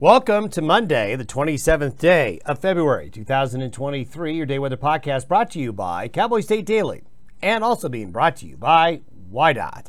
Welcome to Monday, the 27th day of February 2023, your day weather podcast brought to you by Cowboy State Daily and also being brought to you by WYDOT.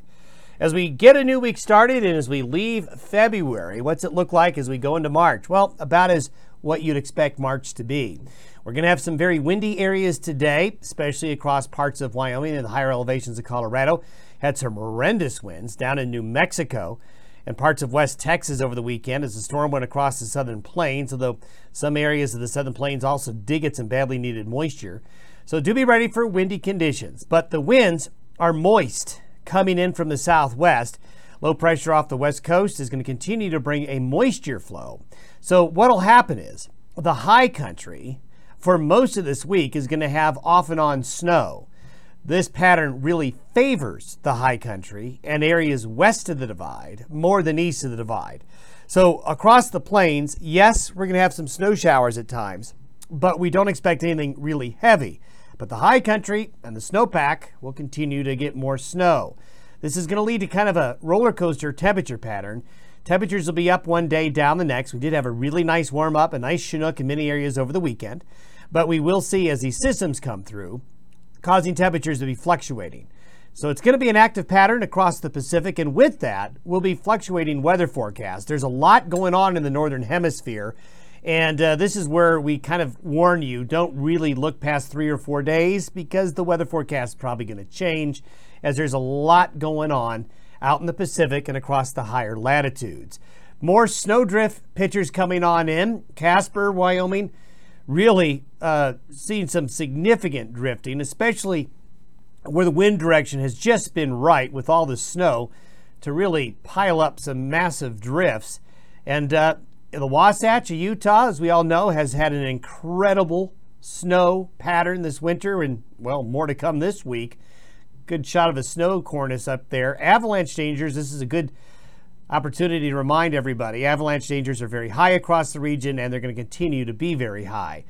As we get a new week started and as we leave February, what's it look like as we go into March? Well, about as what you'd expect March to be. We're going to have some very windy areas today, especially across parts of Wyoming and the higher elevations of Colorado. Had some horrendous winds down in New Mexico and parts of West Texas over the weekend as the storm went across the southern plains, although some areas of the southern plains also did get some badly needed moisture. So do be ready for windy conditions. But the winds are moist coming in from the southwest. Low pressure off the west coast is going to continue to bring a moisture flow. So what'll happen is the high country for most of this week is going to have off and on snow. This pattern really favors the high country and areas west of the divide more than east of the divide. So, across the plains, yes, we're going to have some snow showers at times, but we don't expect anything really heavy. But the high country and the snowpack will continue to get more snow. This is going to lead to kind of a roller coaster temperature pattern. Temperatures will be up one day, down the next. We did have a really nice warm up, a nice Chinook in many areas over the weekend. But we will see as these systems come through, causing temperatures to be fluctuating. So it's going to be an active pattern across the Pacific, and with that we'll be fluctuating weather forecasts. There's a lot going on in the northern hemisphere, and uh, this is where we kind of warn you don't really look past three or four days because the weather forecast is probably going to change as there's a lot going on out in the Pacific and across the higher latitudes. More snowdrift pictures coming on in. Casper, Wyoming, really uh, seeing some significant drifting, especially where the wind direction has just been right with all the snow to really pile up some massive drifts. And uh, the Wasatch of Utah, as we all know, has had an incredible snow pattern this winter, and well, more to come this week. Good shot of a snow cornice up there. Avalanche dangers. This is a good opportunity to remind everybody avalanche dangers are very high across the region and they're going to continue to be very high.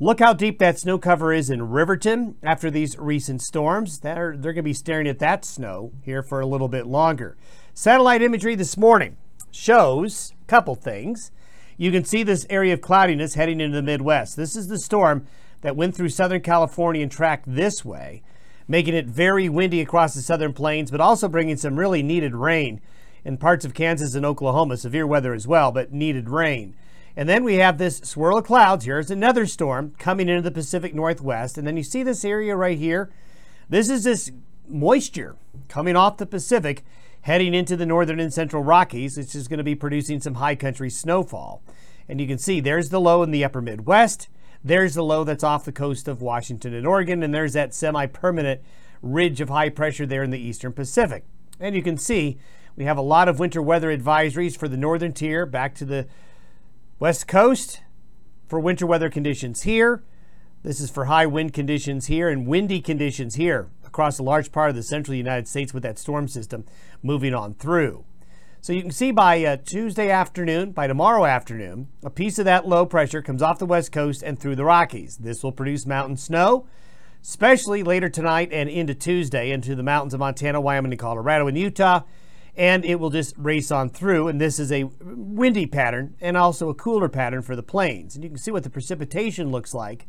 Look how deep that snow cover is in Riverton after these recent storms. They're, they're going to be staring at that snow here for a little bit longer. Satellite imagery this morning shows a couple things. You can see this area of cloudiness heading into the Midwest. This is the storm that went through Southern California and tracked this way, making it very windy across the southern plains, but also bringing some really needed rain in parts of Kansas and Oklahoma. Severe weather as well, but needed rain. And then we have this swirl of clouds. Here's another storm coming into the Pacific Northwest. And then you see this area right here. This is this moisture coming off the Pacific heading into the northern and central Rockies, which is going to be producing some high country snowfall. And you can see there's the low in the upper Midwest. There's the low that's off the coast of Washington and Oregon. And there's that semi permanent ridge of high pressure there in the eastern Pacific. And you can see we have a lot of winter weather advisories for the northern tier back to the west coast for winter weather conditions here. This is for high wind conditions here and windy conditions here across a large part of the central United States with that storm system moving on through. So you can see by uh, Tuesday afternoon, by tomorrow afternoon, a piece of that low pressure comes off the west coast and through the Rockies. This will produce mountain snow, especially later tonight and into Tuesday into the mountains of Montana, Wyoming, and Colorado and Utah and it will just race on through. And this is a windy pattern and also a cooler pattern for the plains. And you can see what the precipitation looks like.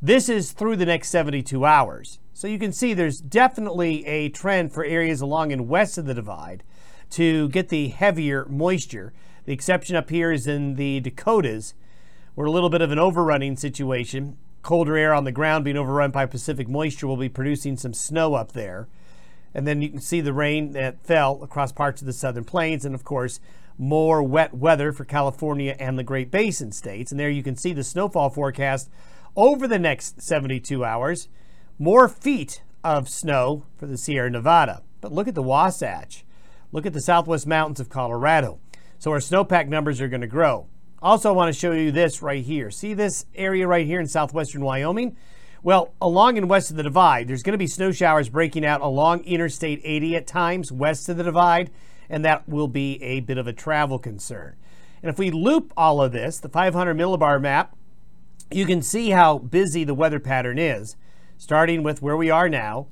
This is through the next 72 hours. So you can see there's definitely a trend for areas along and west of the divide to get the heavier moisture. The exception up here is in the Dakotas, where a little bit of an overrunning situation. Colder air on the ground being overrun by Pacific moisture will be producing some snow up there. And then you can see the rain that fell across parts of the southern plains, and of course, more wet weather for California and the Great Basin states. And there you can see the snowfall forecast over the next 72 hours. More feet of snow for the Sierra Nevada. But look at the Wasatch. Look at the southwest mountains of Colorado. So our snowpack numbers are going to grow. Also, I want to show you this right here. See this area right here in southwestern Wyoming? Well, along and west of the divide, there's going to be snow showers breaking out along Interstate 80 at times west of the divide, and that will be a bit of a travel concern. And if we loop all of this, the 500 millibar map, you can see how busy the weather pattern is, starting with where we are now.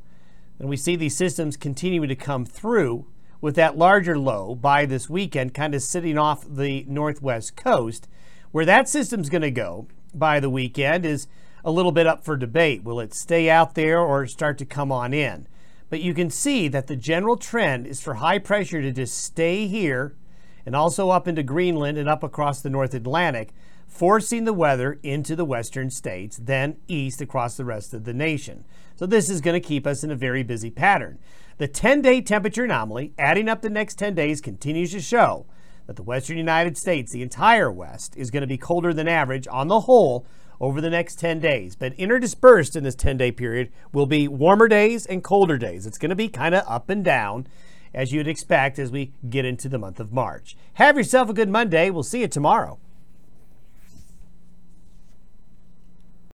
And we see these systems continuing to come through with that larger low by this weekend kind of sitting off the northwest coast. Where that system's going to go by the weekend is a little bit up for debate. Will it stay out there or start to come on in? But you can see that the general trend is for high pressure to just stay here and also up into Greenland and up across the North Atlantic, forcing the weather into the western states, then east across the rest of the nation. So this is going to keep us in a very busy pattern. The 10 day temperature anomaly, adding up the next 10 days, continues to show that the western United States, the entire West, is going to be colder than average on the whole over the next 10 days. But interdispersed in this 10 day period will be warmer days and colder days. It's going to be kind of up and down as you'd expect as we get into the month of March. Have yourself a good Monday. We'll see you tomorrow.